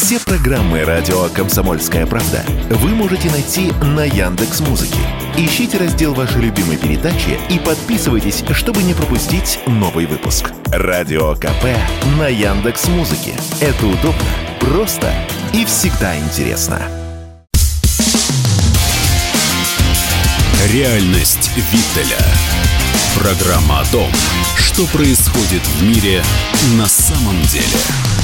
Все программы радио Комсомольская правда вы можете найти на Яндекс Музыке. Ищите раздел вашей любимой передачи и подписывайтесь, чтобы не пропустить новый выпуск. Радио КП на Яндекс Музыке. Это удобно, просто и всегда интересно. Реальность Виттеля. Программа о том, что происходит в мире на самом деле.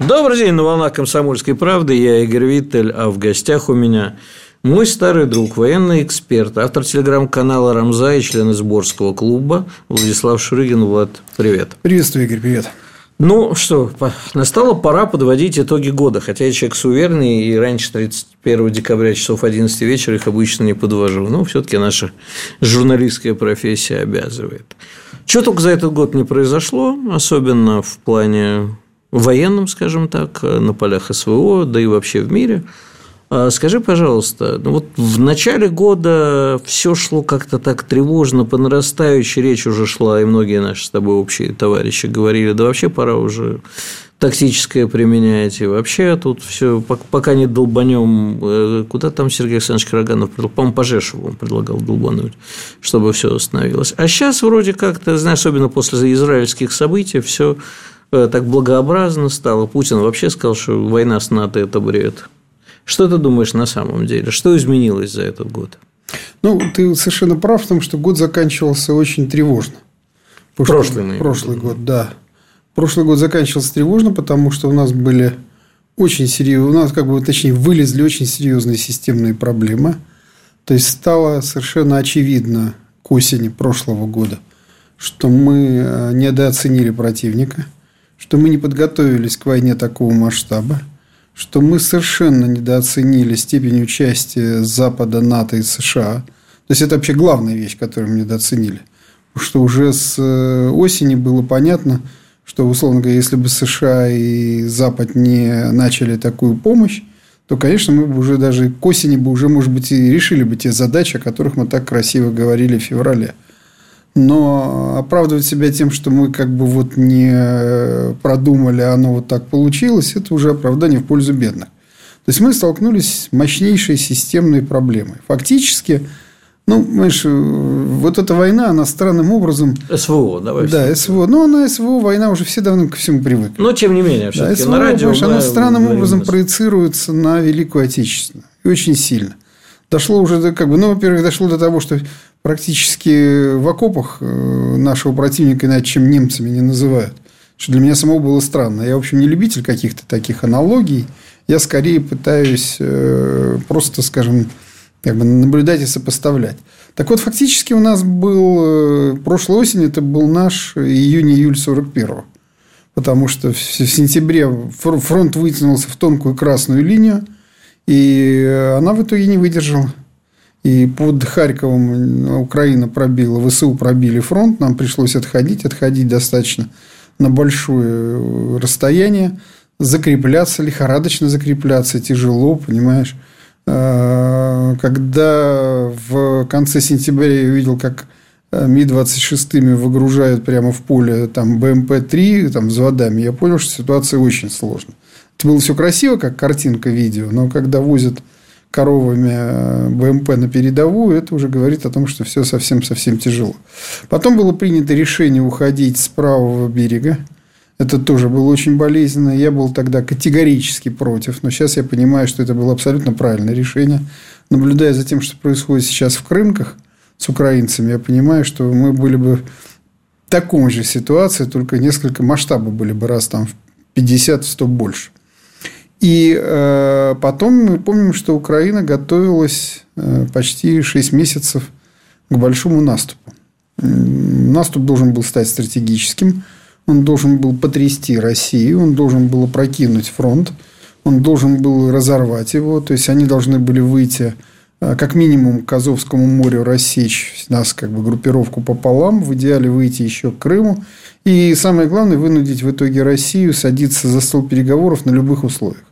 Добрый день, на волнах «Комсомольской правды». Я Игорь Виттель, а в гостях у меня мой старый друг, военный эксперт, автор телеграм-канала «Рамза» и член Сборского клуба Владислав Шурыгин. Влад, привет. Приветствую, Игорь, привет. Ну что, настала пора подводить итоги года, хотя я человек суверенный, и раньше 31 декабря часов 11 вечера их обычно не подвожу, но все таки наша журналистская профессия обязывает. Что только за этот год не произошло, особенно в плане военном, скажем так, на полях СВО, да и вообще в мире. А скажи, пожалуйста, ну вот в начале года все шло как-то так тревожно, по нарастающей речь уже шла, и многие наши с тобой общие товарищи говорили, да вообще пора уже тактическое применять, и вообще тут все, пока не долбанем, э, куда там Сергей Александрович Караганов, по-моему, по он предлагал долбануть, чтобы все остановилось. А сейчас вроде как-то, знаешь, особенно после израильских событий, все Э, так благообразно стало. Путин вообще сказал, что война с НАТО – это бред. Что ты думаешь на самом деле? Что изменилось за этот год? Ну, ты совершенно прав в том, что год заканчивался очень тревожно. Прошлый, прошлый, прошлый год, да. Прошлый год заканчивался тревожно, потому что у нас были очень серьезные, у нас, как бы, точнее, вылезли очень серьезные системные проблемы. То есть стало совершенно очевидно к осени прошлого года, что мы э, недооценили противника – что мы не подготовились к войне такого масштаба, что мы совершенно недооценили степень участия Запада, НАТО и США. То есть, это вообще главная вещь, которую мы недооценили. Потому что уже с э, осени было понятно, что, условно говоря, если бы США и Запад не начали такую помощь, то, конечно, мы бы уже даже к осени бы уже, может быть, и решили бы те задачи, о которых мы так красиво говорили в феврале. Но оправдывать себя тем, что мы как бы вот не продумали, а оно вот так получилось, это уже оправдание в пользу бедных. То есть мы столкнулись с мощнейшей системной проблемой. Фактически, ну, понимаешь, вот эта война, она странным образом... СВО, давай. Да, СВО. Но она СВО, война уже все давно ко всему привыкли. Но, тем не менее, все-таки да, СВО, на радио... Понимаешь, она странным образом проецируется на Великую Отечественную. И очень сильно. Дошло уже как бы, ну, во-первых, дошло до того, что практически в окопах э, нашего противника иначе, чем немцами, не называют. Что для меня самого было странно. Я, в общем, не любитель каких-то таких аналогий. Я скорее пытаюсь э, просто, скажем, как бы наблюдать и сопоставлять. Так вот, фактически у нас был... Э, прошлой осень это был наш июнь-июль 41-го. Потому что в сентябре фронт вытянулся в тонкую красную линию, и она в итоге не выдержала. И под Харьковом Украина пробила, ВСУ пробили фронт, нам пришлось отходить, отходить достаточно на большое расстояние, закрепляться, лихорадочно закрепляться, тяжело, понимаешь. А, когда в конце сентября я увидел, как э, Ми-26 выгружают прямо в поле там БМП-3 там, взводами, я понял, что ситуация очень сложная. Это было все красиво, как картинка видео, но когда возят коровами э, БМП на передовую, это уже говорит о том, что все совсем-совсем тяжело. Потом было принято решение уходить с правого берега. Это тоже было очень болезненно. Я был тогда категорически против. Но сейчас я понимаю, что это было абсолютно правильное решение. Наблюдая за тем, что происходит сейчас в Крымках с украинцами, я понимаю, что мы были бы в такой же ситуации, только несколько масштабов были бы раз там в 50-100 больше. И э, потом мы помним, что Украина готовилась э, почти 6 месяцев к большому наступу. Наступ должен был стать стратегическим, он должен был потрясти Россию, он должен был опрокинуть фронт, он должен был разорвать его. То есть, они должны были выйти э, как минимум к Азовскому морю, рассечь нас как бы группировку пополам, в идеале выйти еще к Крыму. И самое главное, вынудить в итоге Россию садиться за стол переговоров на любых условиях.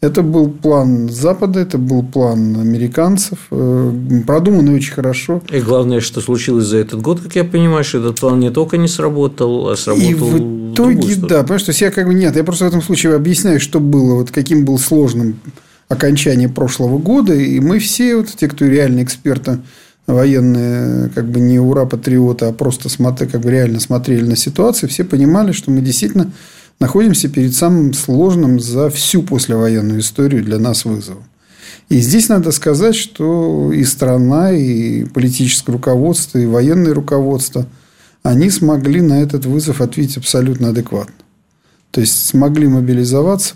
Это был план Запада, это был план американцев, э, продуманный очень хорошо. И главное, что случилось за этот год, как я понимаю, что этот план не только не сработал, а сработал И в итоге, в да, понимаешь, то есть я как бы нет, я просто в этом случае объясняю, что было, вот каким был сложным окончание прошлого года, и мы все, вот те, кто реально эксперты военные, как бы не ура-патриоты, а просто смотри, как бы реально смотрели на ситуацию, все понимали, что мы действительно находимся перед самым сложным за всю послевоенную историю для нас вызовом. И здесь надо сказать, что и страна, и политическое руководство, и военное руководство, они смогли на этот вызов ответить абсолютно адекватно. То есть, смогли мобилизоваться.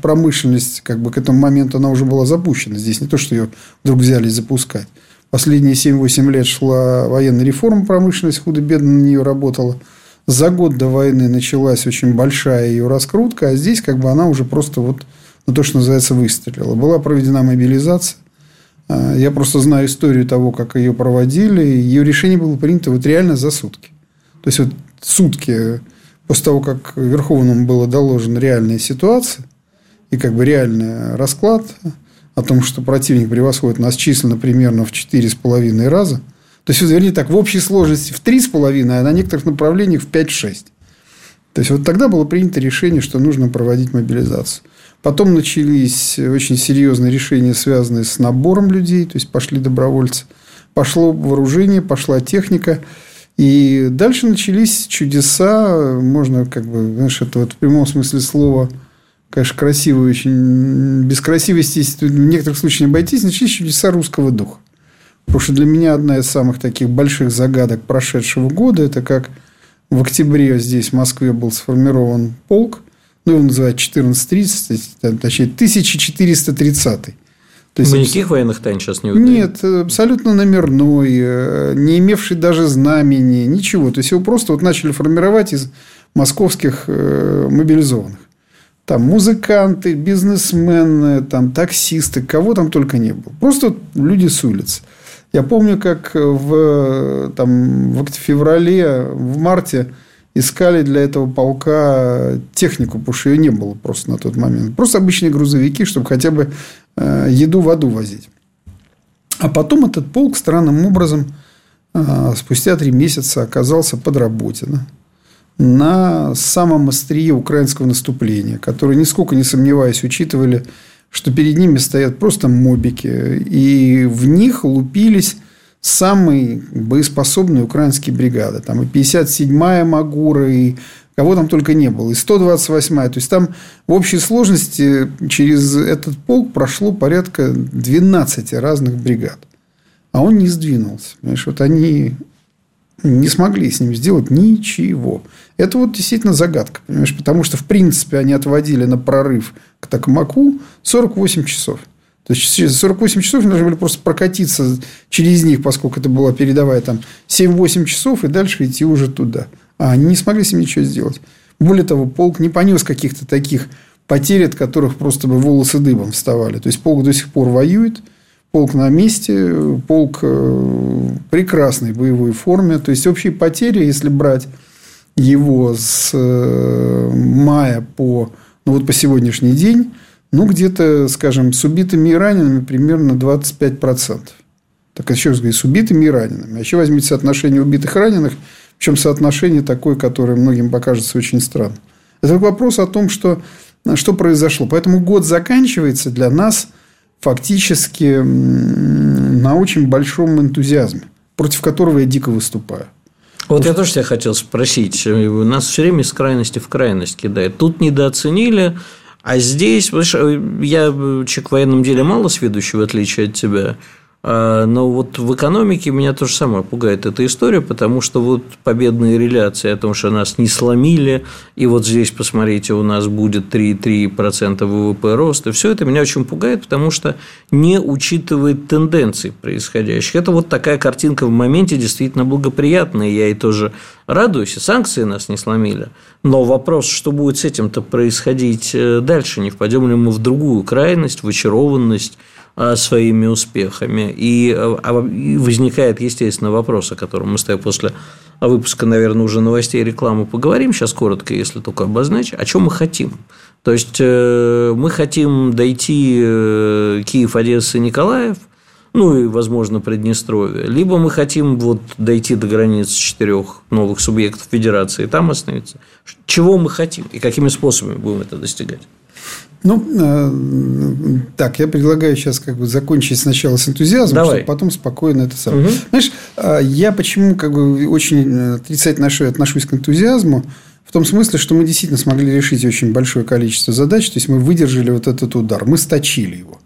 Промышленность, как бы к этому моменту она уже была запущена. Здесь не то, что ее вдруг взяли запускать. Последние 7-8 лет шла военная реформа, промышленность худо-бедно на нее работала – за год до войны началась очень большая ее раскрутка, а здесь как бы она уже просто вот, ну, то, что называется, выстрелила. Была проведена мобилизация. А, я просто знаю историю того, как ее проводили. Ее решение было принято вот реально за сутки. То есть, вот сутки после того, как Верховному было доложена реальная ситуация и как бы реальный расклад о том, что противник превосходит нас численно примерно в 4,5 раза – то есть, вернее так, в общей сложности в 3,5, а на некоторых направлениях в 5-6. То есть, вот тогда было принято решение, что нужно проводить мобилизацию. Потом начались очень серьезные решения, связанные с набором людей. То есть, пошли добровольцы. Пошло вооружение, пошла техника. И дальше начались чудеса. Можно, как бы, знаешь, это вот в прямом смысле слова, конечно, красиво очень. Без красивости в некоторых случаях не обойтись. Начались чудеса русского духа. Потому что для меня одна из самых таких больших загадок прошедшего года – это как в октябре здесь, в Москве, был сформирован полк, ну, его называют 1430, точнее, 1430 то есть, Мы никаких военных тайн сейчас не выдаем? Нет, абсолютно номерной, э, не имевший даже знамени, ничего. То есть, его просто вот начали формировать из московских э, мобилизованных. Там музыканты, бизнесмены, там таксисты, кого там только не было. Просто люди с улицы. Я помню, как в, там, в феврале, в марте искали для этого полка технику, потому что ее не было просто на тот момент. Просто обычные грузовики, чтобы хотя бы э, еду, воду возить. А потом этот полк странным образом э, спустя три месяца оказался подработан на самом острие украинского наступления, которые, нисколько не сомневаясь, учитывали что перед ними стоят просто мобики, и в них лупились самые боеспособные украинские бригады. Там и 57-я Магура, и кого там только не было, и 128-я. То есть, там в общей сложности через этот полк прошло порядка 12 разных бригад. А он не сдвинулся. Понимаешь, вот они не смогли с ним сделать ничего. Это вот действительно загадка, понимаешь, потому что, в принципе, они отводили на прорыв к Токмаку 48 часов. То есть, через 48 часов они должны были просто прокатиться через них, поскольку это была передовая там 7-8 часов, и дальше идти уже туда. А они не смогли с ним ничего сделать. Более того, полк не понес каких-то таких потерь, от которых просто бы волосы дыбом вставали. То есть, полк до сих пор воюет – Полк на месте, полк э, в прекрасной боевой форме. То есть, общие потери, если брать его с э, мая по, ну, вот по сегодняшний день, ну, где-то, скажем, с убитыми и ранеными примерно 25%. Так, еще раз говорю, с убитыми и ранеными. А еще возьмите соотношение убитых и раненых, причем соотношение такое, которое многим покажется очень странным. Это вопрос о том, что, что произошло. Поэтому год заканчивается для нас – фактически на очень большом энтузиазме, против которого я дико выступаю. Вот я тоже тебя хотел спросить. У нас все время из крайности в крайность кидает. Тут недооценили, а здесь, я человек в военном деле мало сведущий, в отличие от тебя. А, но вот в экономике меня тоже самое пугает эта история, потому что вот победные реляции о том, что нас не сломили, и вот здесь, посмотрите, у нас будет 3,3% ВВП роста, все это меня очень пугает, потому что не учитывает тенденции происходящих. Это вот такая картинка в моменте действительно благоприятная, я и тоже радуюсь, и санкции нас не сломили. Но вопрос, что будет с этим-то происходить э, дальше, не впадем ли мы в другую крайность, в очарованность, своими успехами. И, а, и возникает, естественно, вопрос, о котором мы с тобой после выпуска, наверное, уже новостей и рекламы поговорим. Сейчас коротко, если только обозначить. О чем мы хотим? То есть, э, мы хотим дойти э, Киев, Одесса, Николаев, ну и, возможно, Приднестровье. Либо мы хотим вот дойти до границ четырех новых субъектов Федерации и там остановиться. Чего мы хотим и какими способами будем это достигать? Ну, э, так, я предлагаю сейчас как бы закончить сначала с энтузиазмом, Давай. чтобы потом спокойно это самое. Угу. Знаешь, э, я почему как бы очень отрицательно отношусь к энтузиазму, в том смысле, что мы действительно смогли решить очень большое количество задач, то есть мы выдержали вот этот удар, мы сточили его.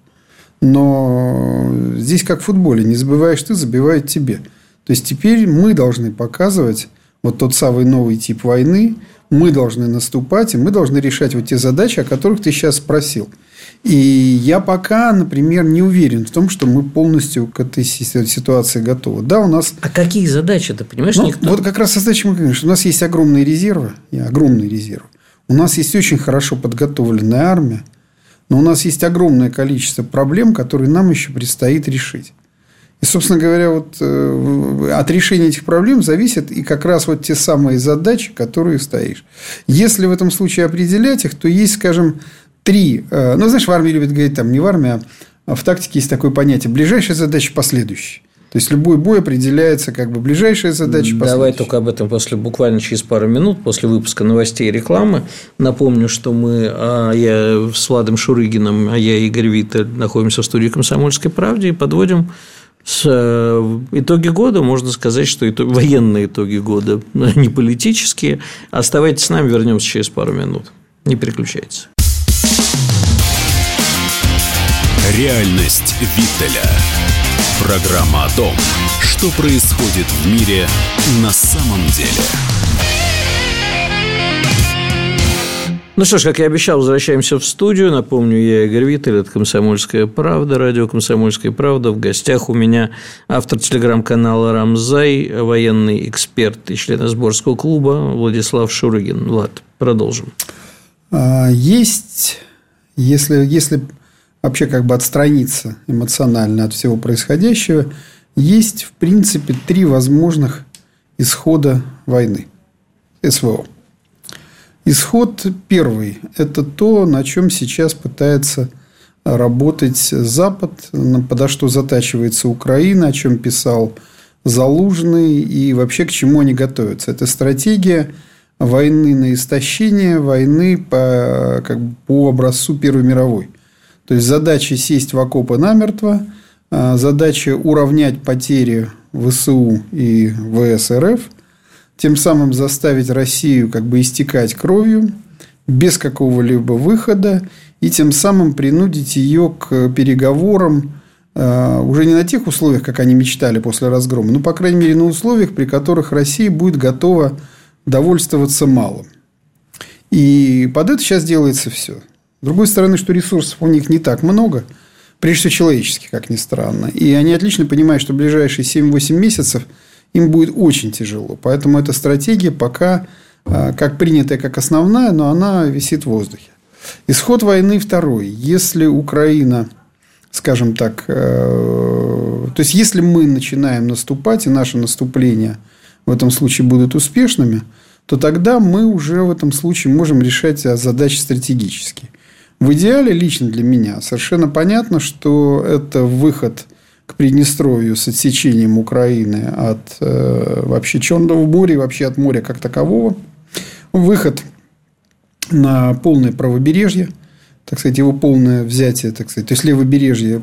Но здесь как в футболе, не забываешь ты, забивают тебе. То есть теперь мы должны показывать вот тот самый новый тип войны, мы должны наступать, и мы должны решать вот те задачи, о которых ты сейчас спросил. И я пока, например, не уверен в том, что мы полностью к этой ситуации готовы. Да, у нас... А какие задачи, ты понимаешь? Ну, никто... Вот как раз задачи мы говорим, что у нас есть огромные резервы, огромные резервы. У нас есть очень хорошо подготовленная армия, но у нас есть огромное количество проблем, которые нам еще предстоит решить. И, собственно говоря, вот э, от решения этих проблем зависят и как раз вот те самые задачи, которые стоишь. Если в этом случае определять их, то есть, скажем, три. Э, ну, знаешь, в армии любят говорить, там, не в армии, а в тактике есть такое понятие. Ближайшая задача, последующая. То есть любой бой определяется как бы ближайшая задача. Давай только об этом после буквально через пару минут после выпуска новостей и рекламы. Напомню, что мы, а, я с Владом Шурыгиным, а я Игорь Вита находимся в студии «Комсомольской правде» и подводим с э, итоги года, можно сказать, что это военные итоги года, не политические. Оставайтесь с нами, вернемся через пару минут. Не переключайтесь. Реальность Виттеля. Программа о том, что происходит в мире на самом деле. Ну что ж, как я обещал, возвращаемся в студию. Напомню, я Игорь Виттель, это «Комсомольская правда», радио «Комсомольская правда». В гостях у меня автор телеграм-канала «Рамзай», военный эксперт и член сборского клуба Владислав Шурыгин. Влад, продолжим. А, есть, если, если вообще как бы отстраниться эмоционально от всего происходящего, есть, в принципе, три возможных исхода войны СВО. Исход первый – это то, на чем сейчас пытается работать Запад, подо что затачивается Украина, о чем писал Залужный и вообще к чему они готовятся. Это стратегия войны на истощение, войны по, как бы, по образцу Первой мировой – то есть задача сесть в окопы намертво, а, задача уравнять потери ВСУ и ВС РФ, тем самым заставить Россию как бы истекать кровью без какого-либо выхода и тем самым принудить ее к переговорам а, уже не на тех условиях, как они мечтали после разгрома, но, по крайней мере, на условиях, при которых Россия будет готова довольствоваться малым. И под это сейчас делается все. С другой стороны, что ресурсов у них не так много, прежде всего человеческих, как ни странно. И они отлично понимают, что в ближайшие 7-8 месяцев им будет очень тяжело. Поэтому эта стратегия пока а, как принятая, как основная, но она висит в воздухе. Исход войны второй. Если Украина, скажем так, э, то есть если мы начинаем наступать, и наше наступление в этом случае будут успешными, то тогда мы уже в этом случае можем решать задачи стратегические. В идеале, лично для меня, совершенно понятно, что это выход к Приднестровью с отсечением Украины от э, вообще Черного моря и вообще от моря как такового. Выход на полное правобережье, так сказать, его полное взятие, так сказать, то есть левобережье,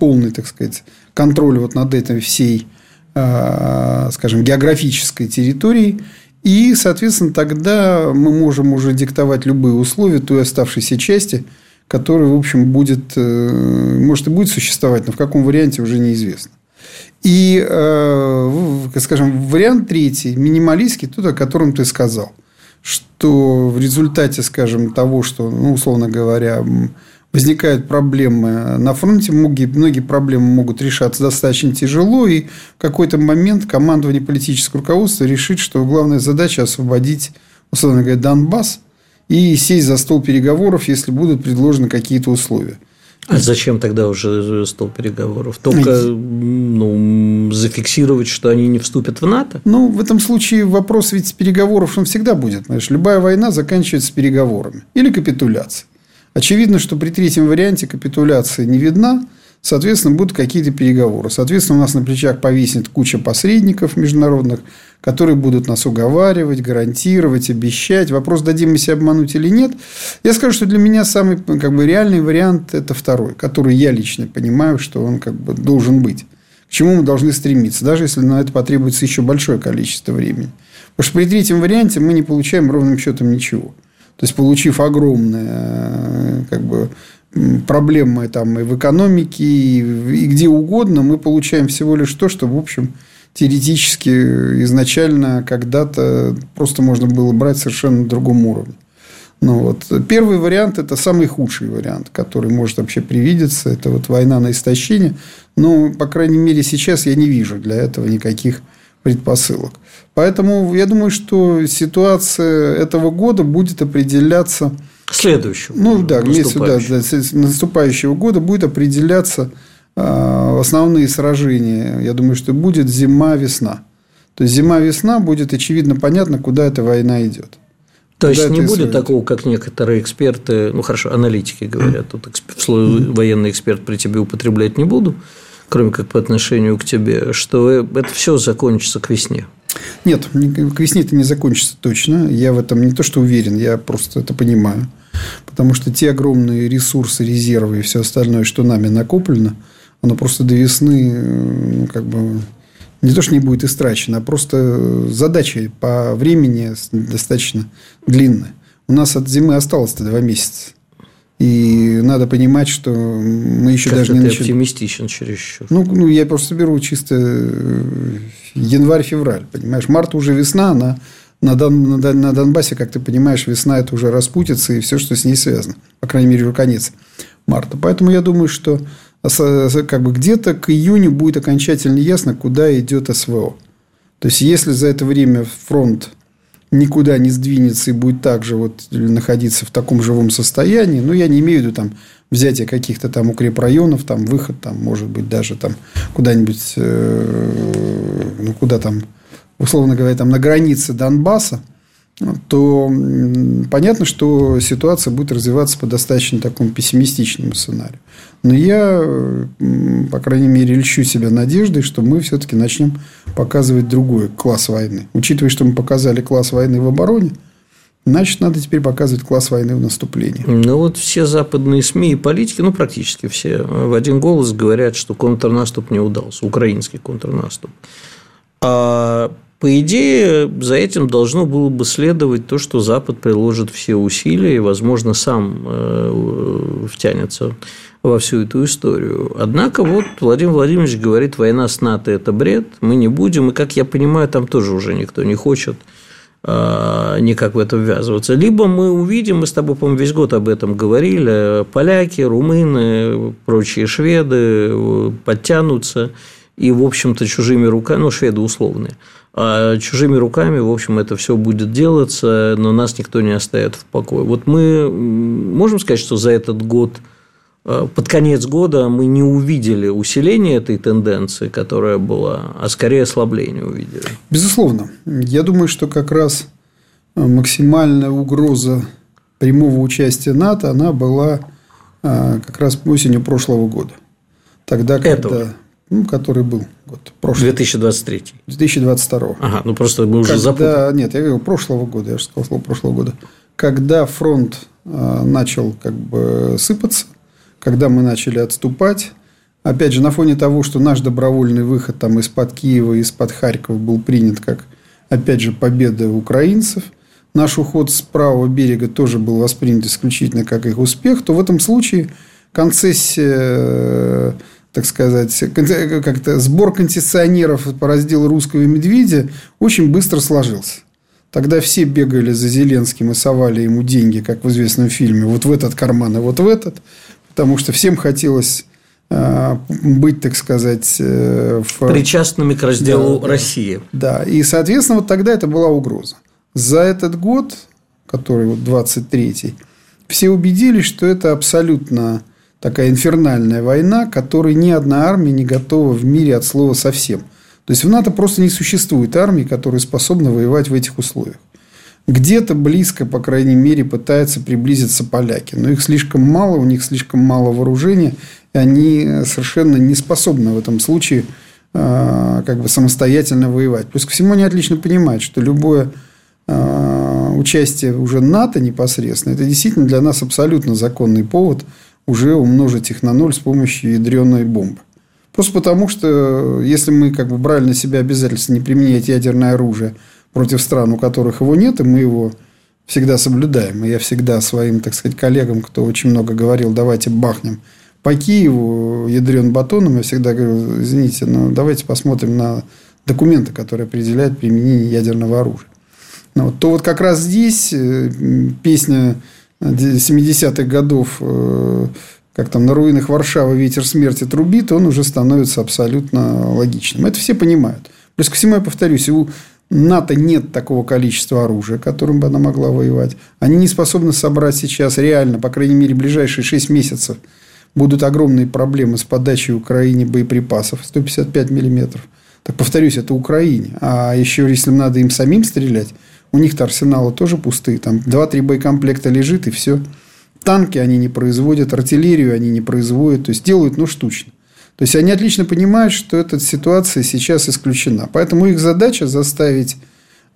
полный, так сказать, контроль вот над этой всей, э, скажем, географической территорией и, соответственно, тогда мы можем уже диктовать любые условия той оставшейся части, которая, в общем, будет, э, может и будет существовать, но в каком варианте уже неизвестно. И, э, скажем, вариант третий, минималистский, тот, о котором ты сказал, что в результате, скажем, того, что, ну, условно говоря, возникают проблемы на фронте, многие, многие проблемы могут решаться достаточно тяжело, и в какой-то момент командование политического руководства решит, что главная задача освободить, условно говоря, Донбасс и сесть за стол переговоров, если будут предложены какие-то условия. А зачем тогда уже стол переговоров? Только ну, зафиксировать, что они не вступят в НАТО? Ну, в этом случае вопрос ведь переговоров он всегда будет. Знаешь, любая война заканчивается переговорами или капитуляцией. Очевидно, что при третьем варианте капитуляция не видна, соответственно, будут какие-то переговоры. Соответственно, у нас на плечах повиснет куча посредников международных, которые будут нас уговаривать, гарантировать, обещать. Вопрос, дадим мы себя обмануть или нет. Я скажу, что для меня самый как бы, реальный вариант – это второй, который я лично понимаю, что он как бы должен быть. К чему мы должны стремиться, даже если на это потребуется еще большое количество времени. Потому что при третьем варианте мы не получаем ровным счетом ничего. То есть, получив огромные э, как бы, проблемы там, и в экономике, и, и где угодно, мы получаем всего лишь то, что, в общем, теоретически изначально когда-то просто можно было брать совершенно на другом уровне. Ну, вот. Первый вариант – это самый худший вариант, который может вообще привидеться. Это вот война на истощение. Но, по крайней мере, сейчас я не вижу для этого никаких предпосылок. Поэтому я думаю, что ситуация этого года будет определяться... Следующего. Ну, да, наступающего. Да, наступающего года будет определяться а, основные сражения. Я думаю, что будет зима-весна. То есть, зима-весна будет очевидно понятно, куда эта война идет. То есть не будет исходит? такого, как некоторые эксперты, ну хорошо, аналитики говорят, тут слово военный эксперт при тебе употреблять не буду, кроме как по отношению к тебе, что это все закончится к весне. Нет, к весне это не закончится точно. Я в этом не то, что уверен, я просто это понимаю. Потому что те огромные ресурсы, резервы и все остальное, что нами накоплено, оно просто до весны ну, как бы не то, что не будет истрачено, а просто задача по времени достаточно длинная. У нас от зимы осталось-то два месяца. И надо понимать, что мы еще как даже не начали. оптимистичен чересчур. Ну, ну, я просто беру чисто э, январь-февраль, понимаешь. Март уже весна, она на, Дон, на Донбассе, как ты понимаешь, весна это уже распутится и все, что с ней связано. По крайней мере, уже конец марта. Поэтому я думаю, что как бы где-то к июню будет окончательно ясно, куда идет СВО. То есть, если за это время фронт никуда не сдвинется и будет также вот находиться в таком живом состоянии. Ну, я не имею в виду там взятие каких-то там укрепрайонов, там выход, там, может быть, даже там куда-нибудь, э, ну, куда там, условно говоря, там на границе Донбасса, то понятно, что ситуация будет развиваться по достаточно такому пессимистичному сценарию. Но я, по крайней мере, льщу себя надеждой, что мы все-таки начнем показывать другой класс войны. Учитывая, что мы показали класс войны в обороне, Значит, надо теперь показывать класс войны в наступлении. Ну, вот все западные СМИ и политики, ну, практически все, в один голос говорят, что контрнаступ не удался, украинский контрнаступ. А по идее, за этим должно было бы следовать то, что Запад приложит все усилия и, возможно, сам э, втянется во всю эту историю. Однако вот Владимир Владимирович говорит, война с НАТО – это бред, мы не будем, и, как я понимаю, там тоже уже никто не хочет э, никак в это ввязываться. Либо мы увидим, мы с тобой, по-моему, весь год об этом говорили, поляки, румыны, прочие шведы э, подтянутся, и, в общем-то, чужими руками, ну, шведы условные – а чужими руками, в общем, это все будет делаться, но нас никто не оставит в покое. Вот мы можем сказать, что за этот год, э, под конец года мы не увидели усиления этой тенденции, которая была, а скорее ослабление увидели. Безусловно. Я думаю, что как раз максимальная угроза прямого участия НАТО, она была э, как раз осенью прошлого года. Тогда, когда... Этого ну, который был год прошлый. 2023. 2022. Ага, ну просто мы уже запутали. Нет, я говорил прошлого года, я же сказал слово прошлого года. Когда фронт э, начал как бы сыпаться, когда мы начали отступать, опять же, на фоне того, что наш добровольный выход там из-под Киева, из-под Харькова был принят как, опять же, победа украинцев, наш уход с правого берега тоже был воспринят исключительно как их успех, то в этом случае концессия так сказать, как-то сбор концессионеров по разделу русского медведя очень быстро сложился. Тогда все бегали за Зеленским и совали ему деньги, как в известном фильме, вот в этот карман и вот в этот, потому что всем хотелось а, быть, так сказать, э, в... причастными к разделу да, России. Да, и, соответственно, вот тогда это была угроза. За этот год, который вот 23-й, все убедились, что это абсолютно такая инфернальная война, которой ни одна армия не готова в мире от слова совсем. То есть в НАТО просто не существует армии, которые способны воевать в этих условиях. Где-то близко, по крайней мере, пытаются приблизиться поляки. Но их слишком мало, у них слишком мало вооружения, и они совершенно не способны в этом случае а, как бы самостоятельно воевать. Плюс ко всему они отлично понимают, что любое а, участие уже НАТО непосредственно, это действительно для нас абсолютно законный повод уже умножить их на ноль с помощью ядреной бомбы. Просто потому, что если мы как бы брали на себя обязательство не применять ядерное оружие против стран, у которых его нет, и мы его всегда соблюдаем. И я всегда своим, так сказать, коллегам, кто очень много говорил, давайте бахнем по Киеву ядрен батоном, я всегда говорю, извините, но давайте посмотрим на документы, которые определяют применение ядерного оружия. Ну, то вот как раз здесь э, песня 70-х годов э, как там на руинах Варшавы ветер смерти трубит, он уже становится абсолютно логичным. Это все понимают. Плюс ко всему, я повторюсь, у НАТО нет такого количества оружия, которым бы она могла воевать. Они не способны собрать сейчас реально, по крайней мере, ближайшие 6 месяцев будут огромные проблемы с подачей Украине боеприпасов 155 миллиметров. Так повторюсь, это Украине. А еще, если надо им самим стрелять, у них-то арсеналы тоже пустые. Там 2-3 боекомплекта лежит, и все. Танки они не производят, артиллерию они не производят. То есть, делают, ну, штучно. То есть, они отлично понимают, что эта ситуация сейчас исключена. Поэтому их задача заставить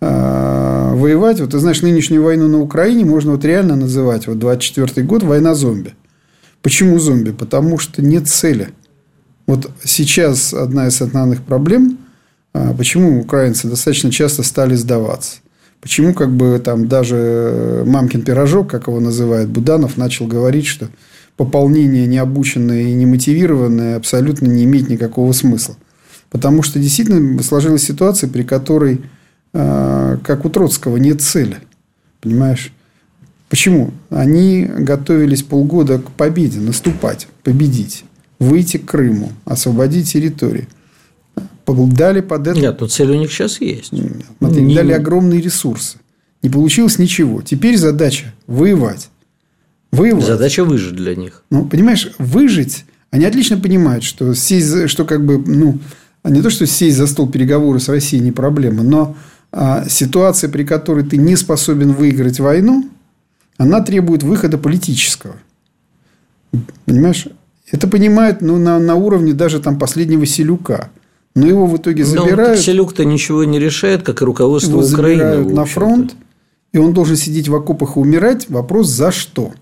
э, воевать. Вот ты знаешь, нынешнюю войну на Украине можно вот реально называть, вот 24 год, война зомби. Почему зомби? Потому что нет цели. Вот сейчас одна из основных проблем, а, почему украинцы достаточно часто стали сдаваться. Почему как бы там даже мамкин пирожок, как его называют, Буданов, начал говорить, что пополнение необученное и немотивированное абсолютно не имеет никакого смысла. Потому что действительно сложилась ситуация, при которой, а, как у Троцкого, нет цели. Понимаешь? Почему? Они готовились полгода к победе, наступать, победить, выйти к Крыму, освободить территорию. Дали под это... Нет, но цель у них сейчас есть. Нет, смотри, не... дали огромные ресурсы. Не получилось ничего. Теперь задача воевать. Воевать. Задача выжить для них. Ну, понимаешь, выжить, они отлично понимают, что сесть, что как бы, ну, не то, что сесть за стол переговоры с Россией не проблема, но а, ситуация, при которой ты не способен выиграть войну, она требует выхода политического. Понимаешь? Это понимают ну, на, на уровне даже там последнего Селюка. Но его в итоге забирают. Но Селюк-то ничего не решает, как и руководство его Украины. забирают на фронт, и он должен сидеть в окопах и умирать. Вопрос за что?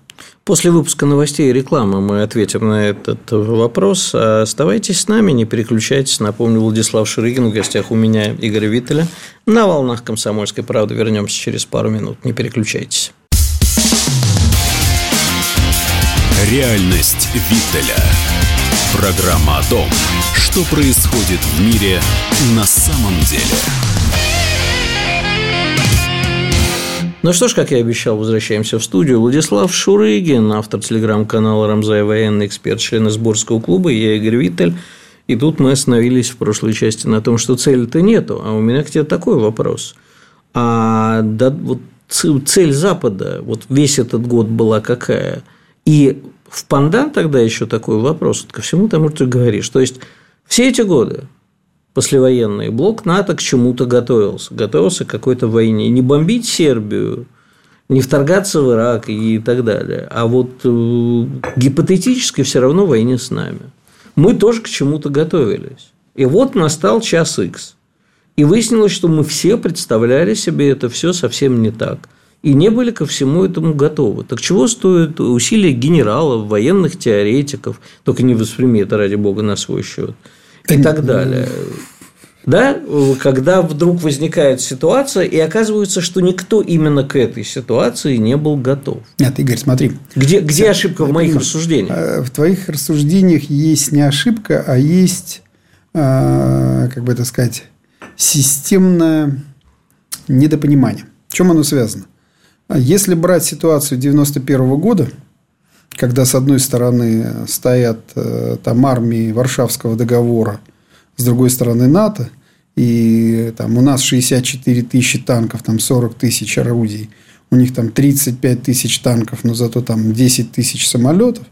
После выпуска новостей и рекламы мы ответим на этот вопрос. Оставайтесь с нами, не переключайтесь. Напомню, Владислав Шурыгин в гостях у меня, Игоря Виттеля. На волнах «Комсомольской правды» вернемся через пару минут. Не переключайтесь. Реальность Виттеля. Программа о том, что происходит в мире на самом деле. Ну что ж, как я обещал, возвращаемся в студию. Владислав Шурыгин, автор телеграм-канала «Рамзай военный эксперт», член сборского клуба, я Игорь Виттель. И тут мы остановились в прошлой части на том, что цели-то нету. А у меня к тебе такой вопрос. А да, вот цель Запада вот весь этот год была какая? И в пандан тогда еще такой вопрос ко всему тому, что ты говоришь. То есть, все эти годы послевоенные блок НАТО к чему-то готовился. Готовился к какой-то войне. Не бомбить Сербию, не вторгаться в Ирак и так далее. А вот э, гипотетически все равно войне с нами. Мы тоже к чему-то готовились. И вот настал час X. И выяснилось, что мы все представляли себе это все совсем не так и не были ко всему этому готовы. Так чего стоят усилия генералов, военных теоретиков, только не восприми это, ради бога, на свой счет, и так далее. Да, когда вдруг возникает ситуация, и оказывается, что никто именно к этой ситуации не был готов. Нет, Игорь, смотри. Где, где ошибка в моих рассуждениях? Э, в твоих рассуждениях есть не ошибка, а есть, э, как бы это сказать, системное недопонимание. В чем оно связано? А если брать ситуацию 91 года, когда с одной стороны стоят э, там армии Варшавского договора, с другой стороны НАТО, и там у нас 64 тысячи танков, там 40 тысяч орудий, у них там 35 тысяч танков, но зато там 10 тысяч самолетов,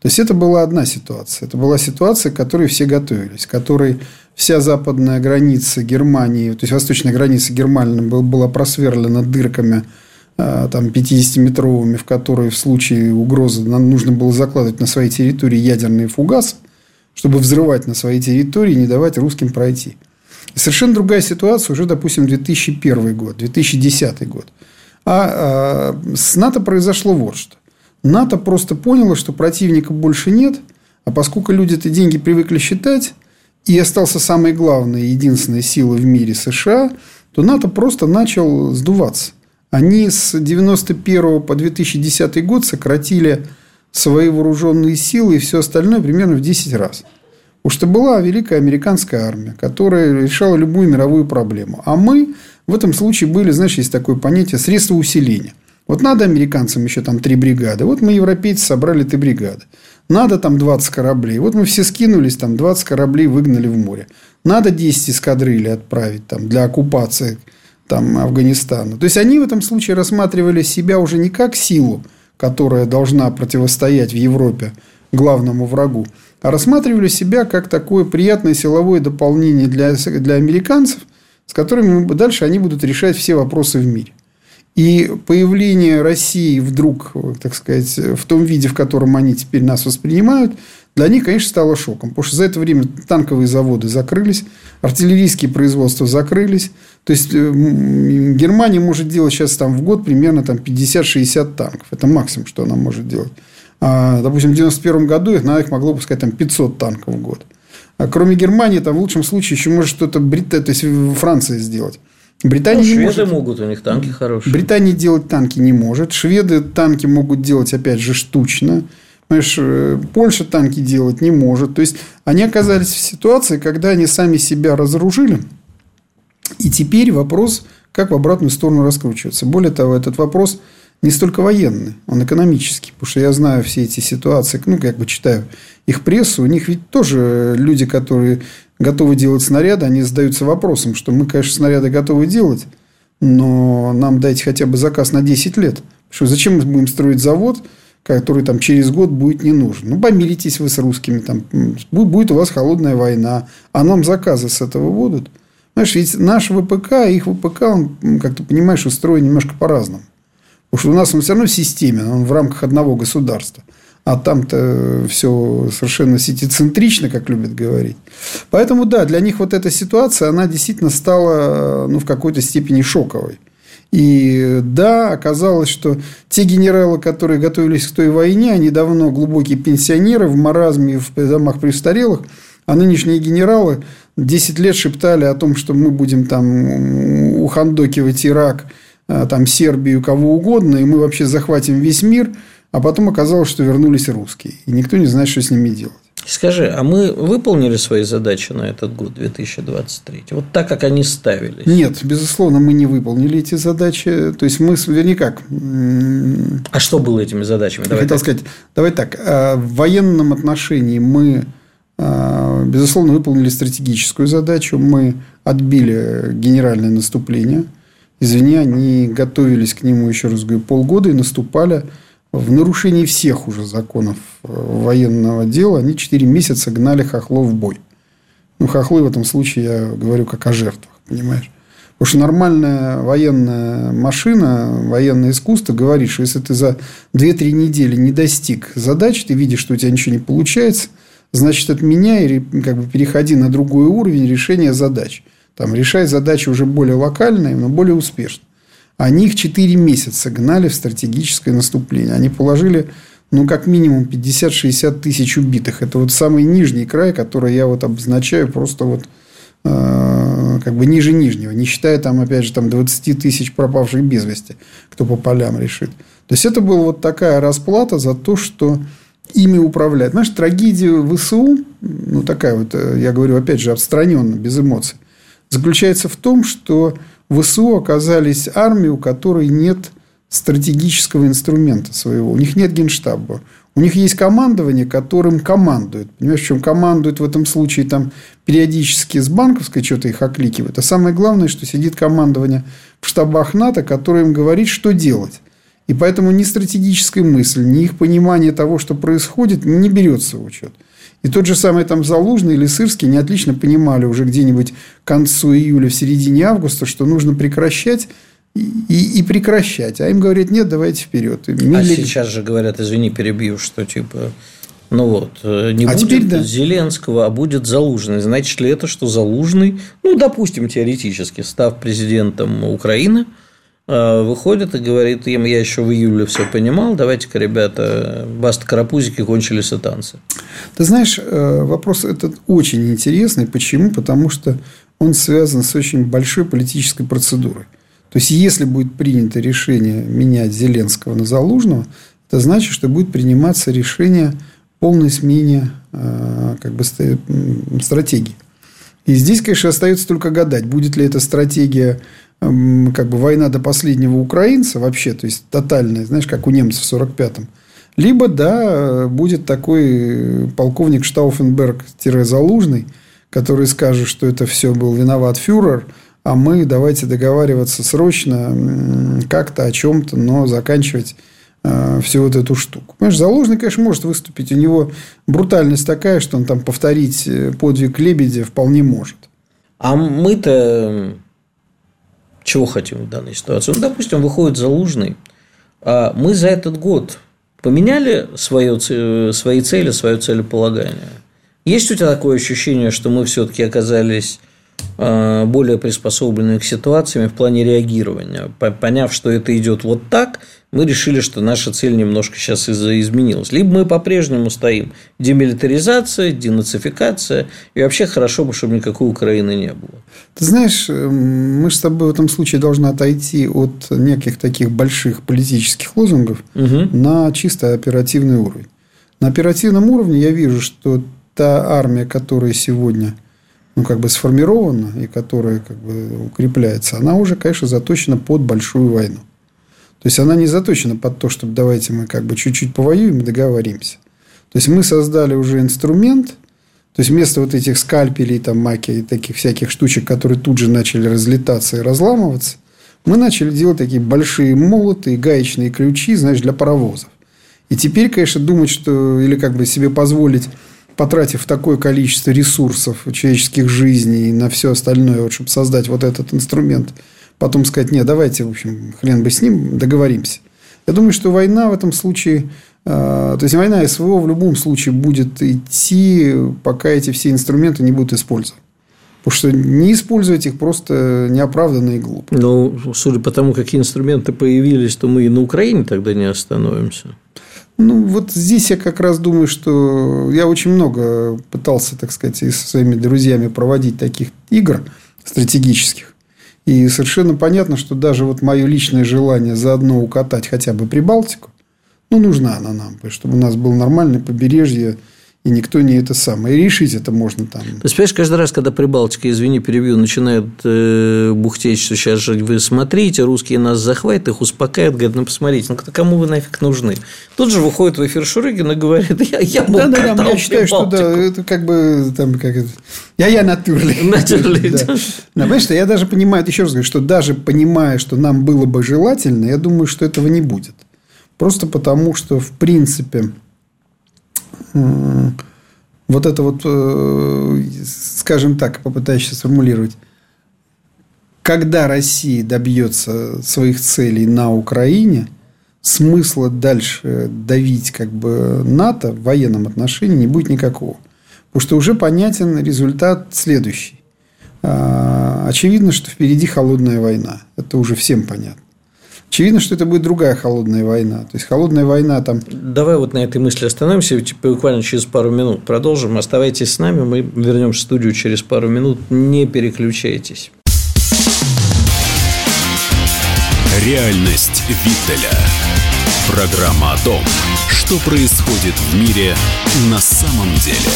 То есть, это была одна ситуация. Это была ситуация, к которой все готовились, к которой вся западная граница Германии, то есть, восточная граница Германии была просверлена дырками там, 50-метровыми, в которые в случае угрозы нужно было закладывать на своей территории ядерные фугасы, чтобы взрывать на своей территории и не давать русским пройти. И совершенно другая ситуация уже, допустим, 2001 год, 2010 год. А, а с НАТО произошло вот что. НАТО просто поняло, что противника больше нет, а поскольку люди эти деньги привыкли считать, и остался самой главной, единственной силой в мире США, то НАТО просто начал сдуваться. Они с 1991 по 2010 год сократили свои вооруженные силы и все остальное примерно в 10 раз. Потому что была великая американская армия, которая решала любую мировую проблему. А мы в этом случае были, знаешь, есть такое понятие средства усиления. Вот надо американцам еще там три бригады. Вот мы, европейцы, собрали три бригады. Надо там 20 кораблей. Вот мы все скинулись, там 20 кораблей выгнали в море. Надо 10 эскадрилей отправить там, для оккупации там, Афганистана. То есть, они в этом случае рассматривали себя уже не как силу, которая должна противостоять в Европе главному врагу, а рассматривали себя как такое приятное силовое дополнение для, для американцев, с которыми дальше они будут решать все вопросы в мире. И появление России вдруг, так сказать, в том виде, в котором они теперь нас воспринимают, для них, конечно, стало шоком. Потому что за это время танковые заводы закрылись, артиллерийские производства закрылись. То есть, э, Германия может делать сейчас там, в год примерно там, 50-60 танков. Это максимум, что она может делать. А, допустим, в 1991 году она их могла пускать там, 500 танков в год. А кроме Германии, там в лучшем случае еще может что-то Британия, то есть Франция сделать. Британия ну, шведы может... могут, у них танки хорошие. Британия делать танки не может. Шведы танки могут делать, опять же, штучно. Понимаешь, э, Польша танки делать не может. То есть, они оказались в ситуации, когда они сами себя разоружили. И теперь вопрос, как в обратную сторону раскручиваться. Более того, этот вопрос не столько военный, он экономический. Потому что я знаю все эти ситуации, ну, как бы читаю их прессу. У них ведь тоже люди, которые готовы делать снаряды, они задаются вопросом, что мы, конечно, снаряды готовы делать, но нам дайте хотя бы заказ на 10 лет. Что зачем мы будем строить завод, который там через год будет не нужен. Ну, помиритесь вы с русскими, там, будет у вас холодная война, а нам заказы с этого будут. Знаешь, ведь наш ВПК, их ВПК, он, как ты понимаешь, устроен немножко по-разному. Потому что у нас он все равно в системе, он в рамках одного государства. А там-то все совершенно сетицентрично, как любят говорить. Поэтому, да, для них вот эта ситуация, она действительно стала ну, в какой-то степени шоковой. И да, оказалось, что те генералы, которые готовились к той войне, они давно глубокие пенсионеры в маразме в домах престарелых, а нынешние генералы 10 лет шептали о том, что мы будем там ухандокивать Ирак, а, там Сербию, кого угодно, и мы вообще захватим весь мир, а потом оказалось, что вернулись русские, и никто не знает, что с ними делать. Скажи, а мы выполнили свои задачи на этот год 2023? Вот так, как они ставились? Нет, безусловно, мы не выполнили эти задачи. То есть, мы, вернее, как? А что было этими задачами? Давай хотел так. сказать, давай так. А, в военном отношении мы, безусловно, выполнили стратегическую задачу. Мы отбили генеральное наступление. Извини, они готовились к нему, еще раз говорю, полгода и наступали в нарушении всех уже законов э, военного дела, они 4 месяца гнали хохлов в бой. Ну, хохлы в этом случае я говорю как о жертвах, понимаешь? Потому что нормальная военная машина, военное искусство говорит, что если ты за 2-3 недели не достиг задач, ты видишь, что у тебя ничего не получается, значит, отменяй как бы переходи на другой уровень решения задач. Там решай задачи уже более локальные, но более успешно. Они их 4 месяца гнали в стратегическое наступление. Они положили, ну, как минимум 50-60 тысяч убитых. Это вот самый нижний край, который я вот обозначаю просто вот э, как бы ниже нижнего. Не считая там, опять же, там 20 тысяч пропавших без вести, кто по полям решит. То есть, это была вот такая расплата за то, что ими управляют. Знаешь, трагедия ВСУ, ну, такая вот, э, я говорю, опять же, отстраненно, без эмоций, заключается в том, что ВСУ оказались армией, у которой нет стратегического инструмента своего. У них нет генштаба. У них есть командование, которым командуют. Понимаешь, чем командуют в этом случае там периодически с банковской что-то их окликивают. А самое главное, что сидит командование в штабах НАТО, которое им говорит, что делать. И поэтому ни стратегическая мысль, ни их понимание того, что происходит, не берется в учет. И тот же самый там Залужный или Сырский не отлично понимали уже где-нибудь к концу июля, в середине августа, что нужно прекращать и, и прекращать. А им говорят, нет, давайте вперед. Мили... А сейчас же говорят, извини, перебью, что типа ну вот, э, не а будет теперь, да. Зеленского, а будет Залужный. Значит ли это, что Залужный, ну, допустим, теоретически, став президентом Украины, выходит и говорит им, я еще в июле все понимал, давайте-ка, ребята, баста карапузики, кончились и танцы. Ты знаешь, э, вопрос этот очень интересный. Почему? Потому что он связан с очень большой политической процедурой. То есть, если будет принято решение менять Зеленского на Залужного, это значит, что будет приниматься решение полной смене э, как бы, стратегии. И здесь, конечно, остается только гадать, будет ли эта стратегия как бы война до последнего украинца вообще, то есть тотальная, знаешь, как у немцев в 45-м. Либо, да, будет такой полковник Штауфенберг-Залужный, который скажет, что это все был виноват фюрер, а мы давайте договариваться срочно как-то о чем-то, но заканчивать Э, всю вот эту штуку. Понимаешь, Заложный, конечно, может выступить. У него брутальность такая, что он там повторить э, подвиг Лебедя вполне может. А мы-то чего хотим в данной ситуации? Ну, допустим, выходит Залужный. А мы за этот год поменяли свое, свои цели, свое целеполагание? Есть у тебя такое ощущение, что мы все-таки оказались более приспособлены к ситуациям в плане реагирования, поняв, что это идет вот так, мы решили, что наша цель немножко сейчас изменилась. Либо мы по-прежнему стоим демилитаризация, денацификация, и вообще хорошо бы, чтобы никакой Украины не было. Ты знаешь, эм, мы же с тобой в этом случае должны отойти от неких таких больших политических лозунгов угу. на чисто оперативный уровень. На оперативном уровне я вижу, что та армия, которая сегодня ну, как бы сформирована и которая как бы укрепляется, она уже, конечно, заточена под большую войну. То есть она не заточена под то, чтобы давайте мы как бы чуть-чуть повоюем и договоримся. То есть мы создали уже инструмент, то есть вместо вот этих скальпелей, там, маки и таких всяких штучек, которые тут же начали разлетаться и разламываться, мы начали делать такие большие молоты и гаечные ключи, знаешь, для паровозов. И теперь, конечно, думать, что или как бы себе позволить, потратив такое количество ресурсов человеческих жизней и на все остальное, вот, чтобы создать вот этот инструмент – потом сказать, нет, давайте, в общем, хрен бы с ним, договоримся. Я думаю, что война в этом случае, э, то есть война СВО в любом случае будет идти, пока эти все инструменты не будут использованы. Потому что не использовать их просто неоправданно и глупо. Ну, судя по тому, какие инструменты появились, то мы и на Украине тогда не остановимся. Ну, вот здесь я как раз думаю, что я очень много пытался, так сказать, и со своими друзьями проводить таких игр стратегических. И совершенно понятно, что даже вот мое личное желание заодно укатать хотя бы Прибалтику, ну, нужна она нам, чтобы у нас было нормальное побережье и никто не это самое. И решить это можно там. То есть, понимаешь, каждый раз, когда Прибалтика, извини, перебью, начинает э, бухтеть, что сейчас же вы смотрите, русские нас захватят, их успокаивают, говорят, ну, посмотрите, ну, кому вы нафиг нужны? Тут же выходит в эфир Шурыгин и говорит, я, я да, да, да, я считаю, что да, это как бы, там, как это, я, я. Натурли. Да. Да, понимаешь, что я даже понимаю, еще раз говорю, что даже понимая, что нам было бы желательно, я думаю, что этого не будет. Просто потому, что, в принципе, вот это вот, э, скажем так, попытаюсь сформулировать, когда Россия добьется своих целей на Украине, смысла дальше давить как бы НАТО в военном отношении не будет никакого. Потому что уже понятен результат следующий. А, очевидно, что впереди холодная война. Это уже всем понятно. Очевидно, что это будет другая холодная война. То есть холодная война там. Давай вот на этой мысли остановимся. Типа, буквально через пару минут продолжим. Оставайтесь с нами. Мы вернемся в студию через пару минут. Не переключайтесь. Реальность Виттеля. Программа о том, что происходит в мире на самом деле.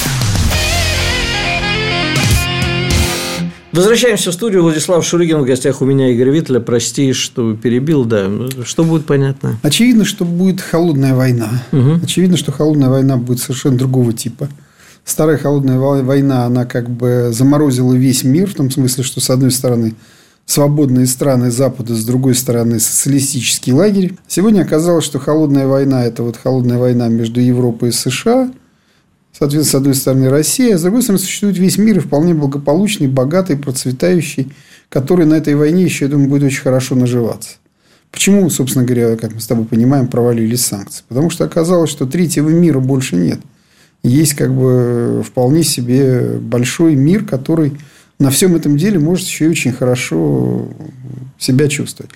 Возвращаемся в студию. Владислав Шурыгин в гостях у меня Игорь Виттеля. Прости, что перебил, да. Что будет понятно? Очевидно, что будет холодная война. Угу. Очевидно, что холодная война будет совершенно другого типа. Старая холодная война, она как бы заморозила весь мир, в том смысле, что, с одной стороны, свободные страны Запада, с другой стороны социалистический лагерь. Сегодня оказалось, что холодная война – это вот холодная война между Европой и США, соответственно, с одной стороны Россия, а с другой стороны существует весь мир и вполне благополучный, богатый, процветающий, который на этой войне еще, я думаю, будет очень хорошо наживаться. Почему, собственно говоря, как мы с тобой понимаем, провалились санкции? Потому что оказалось, что третьего мира больше нет. Есть как бы вполне себе большой мир, который на всем этом деле может еще и очень хорошо себя чувствовать.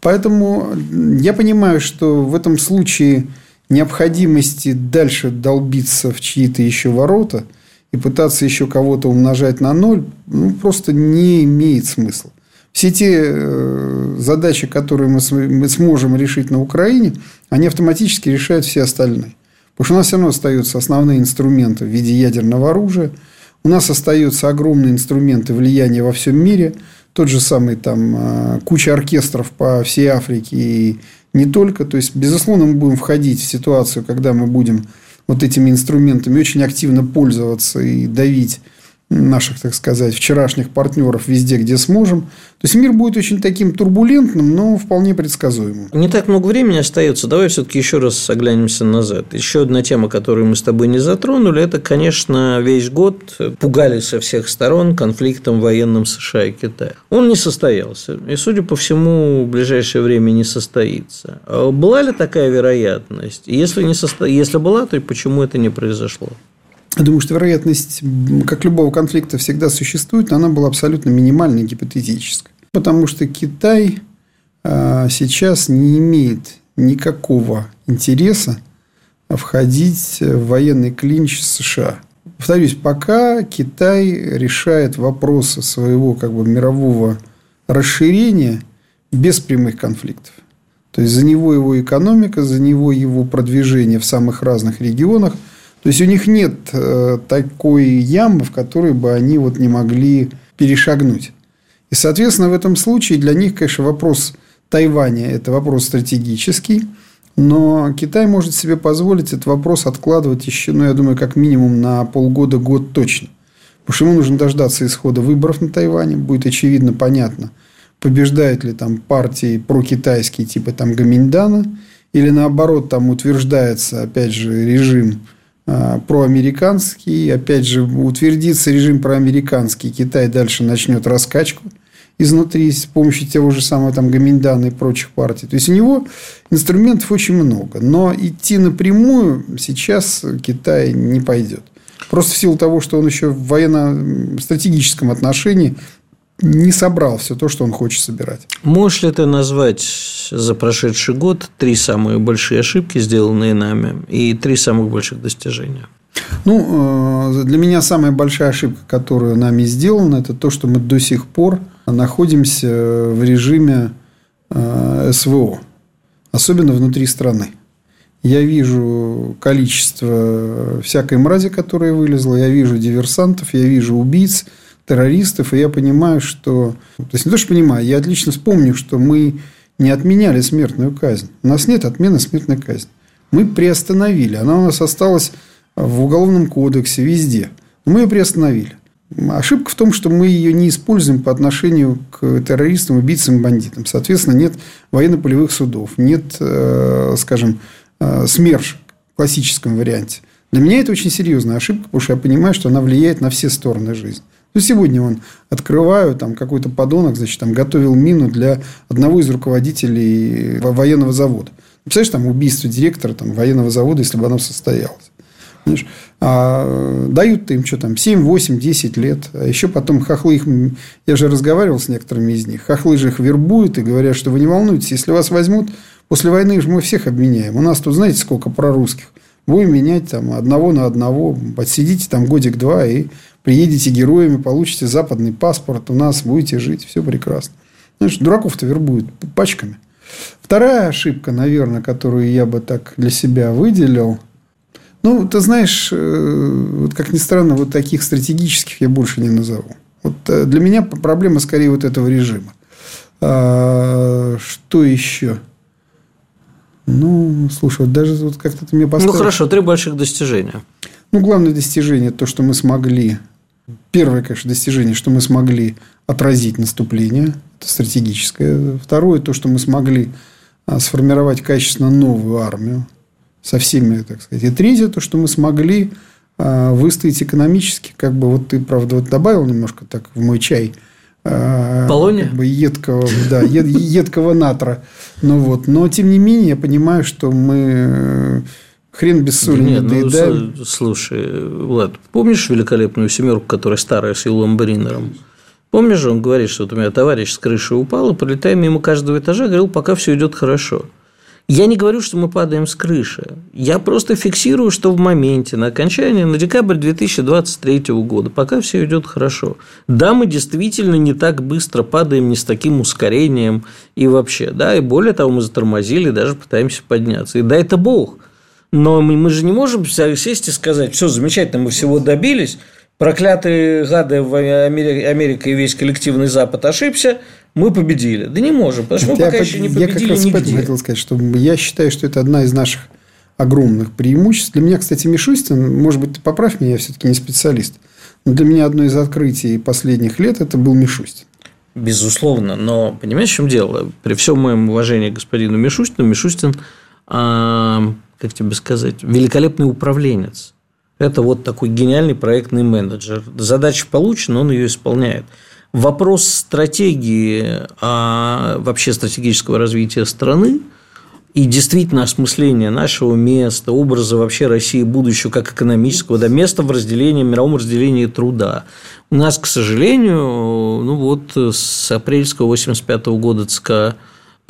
Поэтому я понимаю, что в этом случае необходимости дальше долбиться в чьи-то еще ворота и пытаться еще кого-то умножать на ноль ну, просто не имеет смысла. Все те э, задачи, которые мы сможем решить на Украине, они автоматически решают все остальные. Потому что у нас все равно остаются основные инструменты в виде ядерного оружия – у нас остаются огромные инструменты влияния во всем мире. Тот же самый там а, куча оркестров по всей Африке и не только. То есть, безусловно, мы будем входить в ситуацию, когда мы будем вот этими инструментами очень активно пользоваться и давить наших, так сказать, вчерашних партнеров везде, где сможем. То есть мир будет очень таким турбулентным, но вполне предсказуемым. Не так много времени остается. Давай все-таки еще раз оглянемся назад. Еще одна тема, которую мы с тобой не затронули, это, конечно, весь год пугали со всех сторон конфликтом военным США и Китая. Он не состоялся. И, судя по всему, в ближайшее время не состоится. А была ли такая вероятность? Если, не состо... Если была, то почему это не произошло? Я думаю, что вероятность, как любого конфликта, всегда существует, но она была абсолютно минимальной, гипотетической. Потому что Китай а, сейчас не имеет никакого интереса входить в военный клинч США. Повторюсь, пока Китай решает вопросы своего как бы, мирового расширения без прямых конфликтов. То есть за него его экономика, за него его продвижение в самых разных регионах – то есть у них нет э, такой ямы, в которой бы они вот не могли перешагнуть. И, соответственно, в этом случае для них, конечно, вопрос Тайваня – это вопрос стратегический. Но Китай может себе позволить этот вопрос откладывать еще, ну, я думаю, как минимум на полгода, год точно. Потому что ему нужно дождаться исхода выборов на Тайване. Будет очевидно, понятно, побеждает ли там партии прокитайские, типа там Гаминдана, или наоборот, там утверждается, опять же, режим проамериканский. Опять же, утвердится режим проамериканский. Китай дальше начнет раскачку изнутри с помощью того же самого там Гаминдана и прочих партий. То есть, у него инструментов очень много. Но идти напрямую сейчас Китай не пойдет. Просто в силу того, что он еще в военно-стратегическом отношении не собрал все то, что он хочет собирать. Можешь ли ты назвать за прошедший год три самые большие ошибки, сделанные нами, и три самых больших достижения? Ну, э, для меня самая большая ошибка, которая нами сделана, это то, что мы до сих пор находимся в режиме э, СВО, особенно внутри страны. Я вижу количество всякой мрази, которая вылезла, я вижу диверсантов, я вижу убийц, террористов, и я понимаю, что... То есть, не то, что понимаю, я отлично вспомню, что мы не отменяли смертную казнь. У нас нет отмены смертной казни. Мы приостановили. Она у нас осталась в Уголовном кодексе, везде. Но мы ее приостановили. Ошибка в том, что мы ее не используем по отношению к террористам, убийцам бандитам. Соответственно, нет военно-полевых судов, нет, э, скажем, э, СМЕРШ в классическом варианте. Для меня это очень серьезная ошибка, потому что я понимаю, что она влияет на все стороны жизни. Ну, сегодня он открываю, там какой-то подонок, значит, там готовил мину для одного из руководителей военного завода. Представляешь, там убийство директора там, военного завода, если бы оно состоялось. Понимаешь? А дают им что там, 7, 8, 10 лет. А еще потом хохлы их... Я же разговаривал с некоторыми из них. Хохлы же их вербуют и говорят, что вы не волнуйтесь, если вас возьмут, после войны же мы всех обменяем. У нас тут, знаете, сколько прорусских. Будем менять там одного на одного. Подсидите там годик-два и приедете героями, получите западный паспорт, у нас будете жить, все прекрасно. Знаешь, дураков-то вербуют пачками. Вторая ошибка, наверное, которую я бы так для себя выделил, ну, ты знаешь, э, вот как ни странно, вот таких стратегических я больше не назову. Вот э, для меня проблема скорее вот этого режима. А, что еще? Ну, слушай, вот даже вот как-то ты мне поставил... Ну, хорошо, три больших достижения. Ну, главное достижение – то, что мы смогли Первое, конечно, достижение, что мы смогли отразить наступление. стратегическое. Второе, то, что мы смогли а, сформировать качественно новую армию со всеми, так сказать. И третье, то, что мы смогли а, выстоять экономически, как бы вот ты, правда, вот добавил немножко так в мой чай – а, Полония? Как бы едкого, да, ед, едкого натра. Ну вот. Но, тем не менее, я понимаю, что мы хрен без соли Нет, не доедаем. Ну, слушай, Влад, помнишь великолепную семерку, которая старая с Илом Бринером? Помнишь, он говорит, что вот у меня товарищ с крыши упал, и пролетая мимо каждого этажа, говорил, пока все идет хорошо. Я не говорю, что мы падаем с крыши. Я просто фиксирую, что в моменте, на окончании, на декабрь 2023 года, пока все идет хорошо. Да, мы действительно не так быстро падаем, не с таким ускорением и вообще. Да, и более того, мы затормозили, даже пытаемся подняться. И да, это Бог. Но мы, мы же не можем сесть и сказать, все замечательно, мы всего добились, проклятые гады в Америке, Америка и весь коллективный Запад ошибся, мы победили. Да не можем, потому что мы пока еще не победили Я как раз нигде. хотел сказать, что я считаю, что это одна из наших огромных преимуществ. Для меня, кстати, Мишустин, может быть, ты поправь меня, я все-таки не специалист, но для меня одно из открытий последних лет это был Мишустин. Безусловно, но понимаешь, в чем дело? При всем моем уважении к господину Мишустину, Мишустин, а, как тебе сказать, великолепный управленец. Это вот такой гениальный проектный менеджер. Задача получена, он ее исполняет. Вопрос стратегии, а вообще стратегического развития страны и действительно осмысления нашего места, образа вообще России будущего как экономического, да, места в разделении, мировом разделении труда. У нас, к сожалению, ну вот с апрельского 85 года ЦК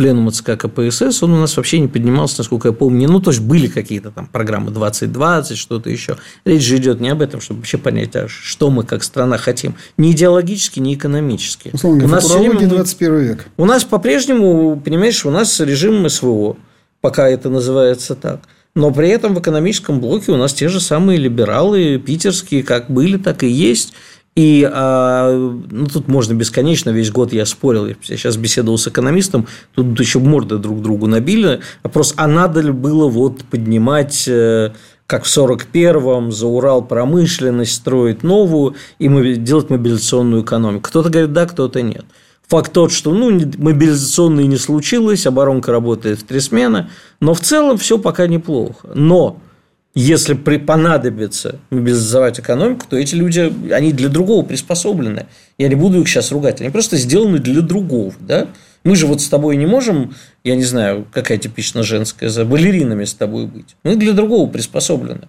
пленума ЦК КПСС, он у нас вообще не поднимался, насколько я помню. Ну, то есть, были какие-то там программы 2020, что-то еще. Речь же идет не об этом, чтобы вообще понять, а что мы как страна хотим. Ни идеологически, ни экономически. Условно, у нас все время, 21 век. У нас по-прежнему, понимаешь, у нас режим СВО, пока это называется так. Но при этом в экономическом блоке у нас те же самые либералы питерские, как были, так и есть. И а, ну, тут можно бесконечно, весь год я спорил, я сейчас беседовал с экономистом, тут еще морды друг другу набили. Вопрос, а надо ли было вот поднимать э, как в 41-м за Урал промышленность строить новую и делать мобилизационную экономику. Кто-то говорит да, кто-то нет. Факт тот, что ну, мобилизационной не случилось, оборонка работает в три смены, но в целом все пока неплохо. Но если при, понадобится мобилизовать экономику, то эти люди, они для другого приспособлены. Я не буду их сейчас ругать. Они просто сделаны для другого. Да? Мы же вот с тобой не можем, я не знаю, какая типично женская, за балеринами с тобой быть. Мы для другого приспособлены.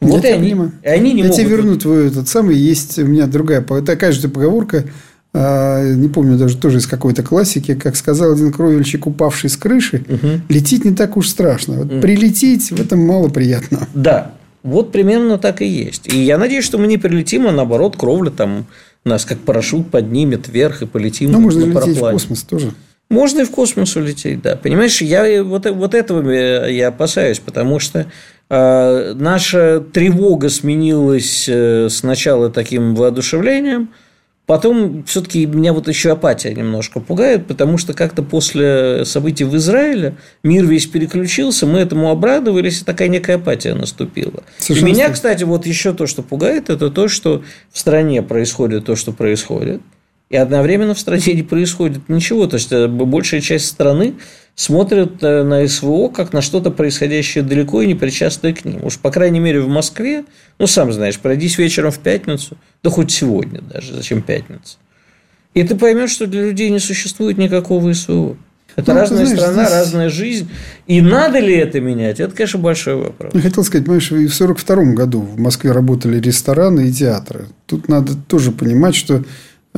Вот я и они, и они не я могут... тебе верну твой этот самый. Есть у меня другая, такая же поговорка – не помню даже тоже из какой-то классики, как сказал один кровельщик, упавший с крыши, угу. лететь не так уж страшно. Вот угу. Прилететь в этом мало приятно. Да, вот примерно так и есть. И я надеюсь, что мы не прилетим, а наоборот, кровля там нас как парашют поднимет вверх и полетим ну, можно на лететь параплане. в космос тоже. Можно и в космос улететь, да. Понимаешь, я вот, вот этого я опасаюсь, потому что э, наша тревога сменилась э, сначала таким воодушевлением – Потом все-таки меня вот еще апатия немножко пугает, потому что как-то после событий в Израиле мир весь переключился, мы этому обрадовались, и такая некая апатия наступила. Совершенно и меня, кстати, вот еще то, что пугает, это то, что в стране происходит то, что происходит, и одновременно в стране не происходит ничего. То есть, э, большая часть страны смотрят э, на СВО как на что-то происходящее далеко и не причастное к ним. Уж, по крайней мере, в Москве, ну, сам знаешь, пройдись вечером в пятницу, да хоть сегодня даже, зачем пятница. И ты поймешь, что для людей не существует никакого СВО. Это ну, разная знаешь, страна, здесь... разная жизнь. И надо ли это менять? Это, конечно, большой вопрос. Я хотел сказать, понимаешь, и в 1942 году в Москве работали рестораны и театры. Тут надо тоже понимать, что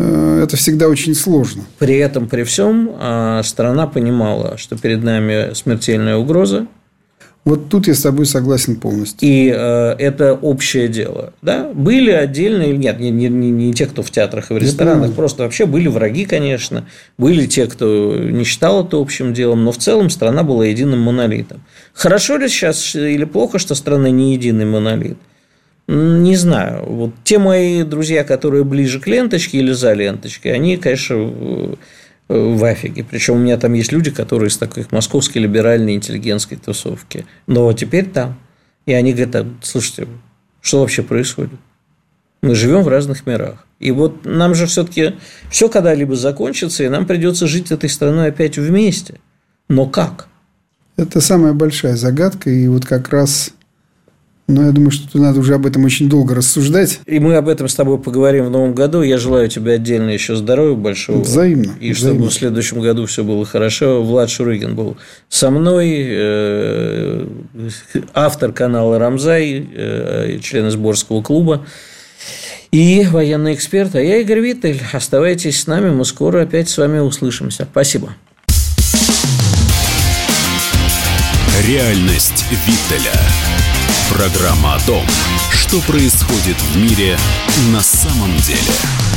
это всегда очень сложно. При этом, при всем, а, страна понимала, что перед нами смертельная угроза. Вот тут я с тобой согласен полностью. И э, это общее дело. Да? Были отдельные, нет, не, не, не, не те, кто в театрах и в ресторанах, просто вообще были враги, конечно. Были те, кто не считал это общим делом, но в целом страна была единым монолитом. Хорошо ли сейчас или плохо, что страна не единый монолит? Не знаю. Вот те мои друзья, которые ближе к ленточке или за ленточкой, они, конечно, в афиге. Причем у меня там есть люди, которые из таких московской либеральной интеллигентской тусовки. Но теперь там. И они говорят, слушайте, что вообще происходит? Мы живем в разных мирах. И вот нам же все-таки все когда-либо закончится, и нам придется жить этой страной опять вместе. Но как? Это самая большая загадка, и вот как раз но я думаю, что надо уже об этом очень долго рассуждать. И мы об этом с тобой поговорим в новом году. Я желаю тебе отдельно еще здоровья большого. Взаимно. И взаимно. чтобы в следующем году все было хорошо. Влад Шурыгин был со мной, э, автор канала «Рамзай», э, член сборского клуба и военный эксперт. А я Игорь Виттель. Оставайтесь с нами, мы скоро опять с вами услышимся. Спасибо. Реальность Виттеля. Программа о том, что происходит в мире на самом деле.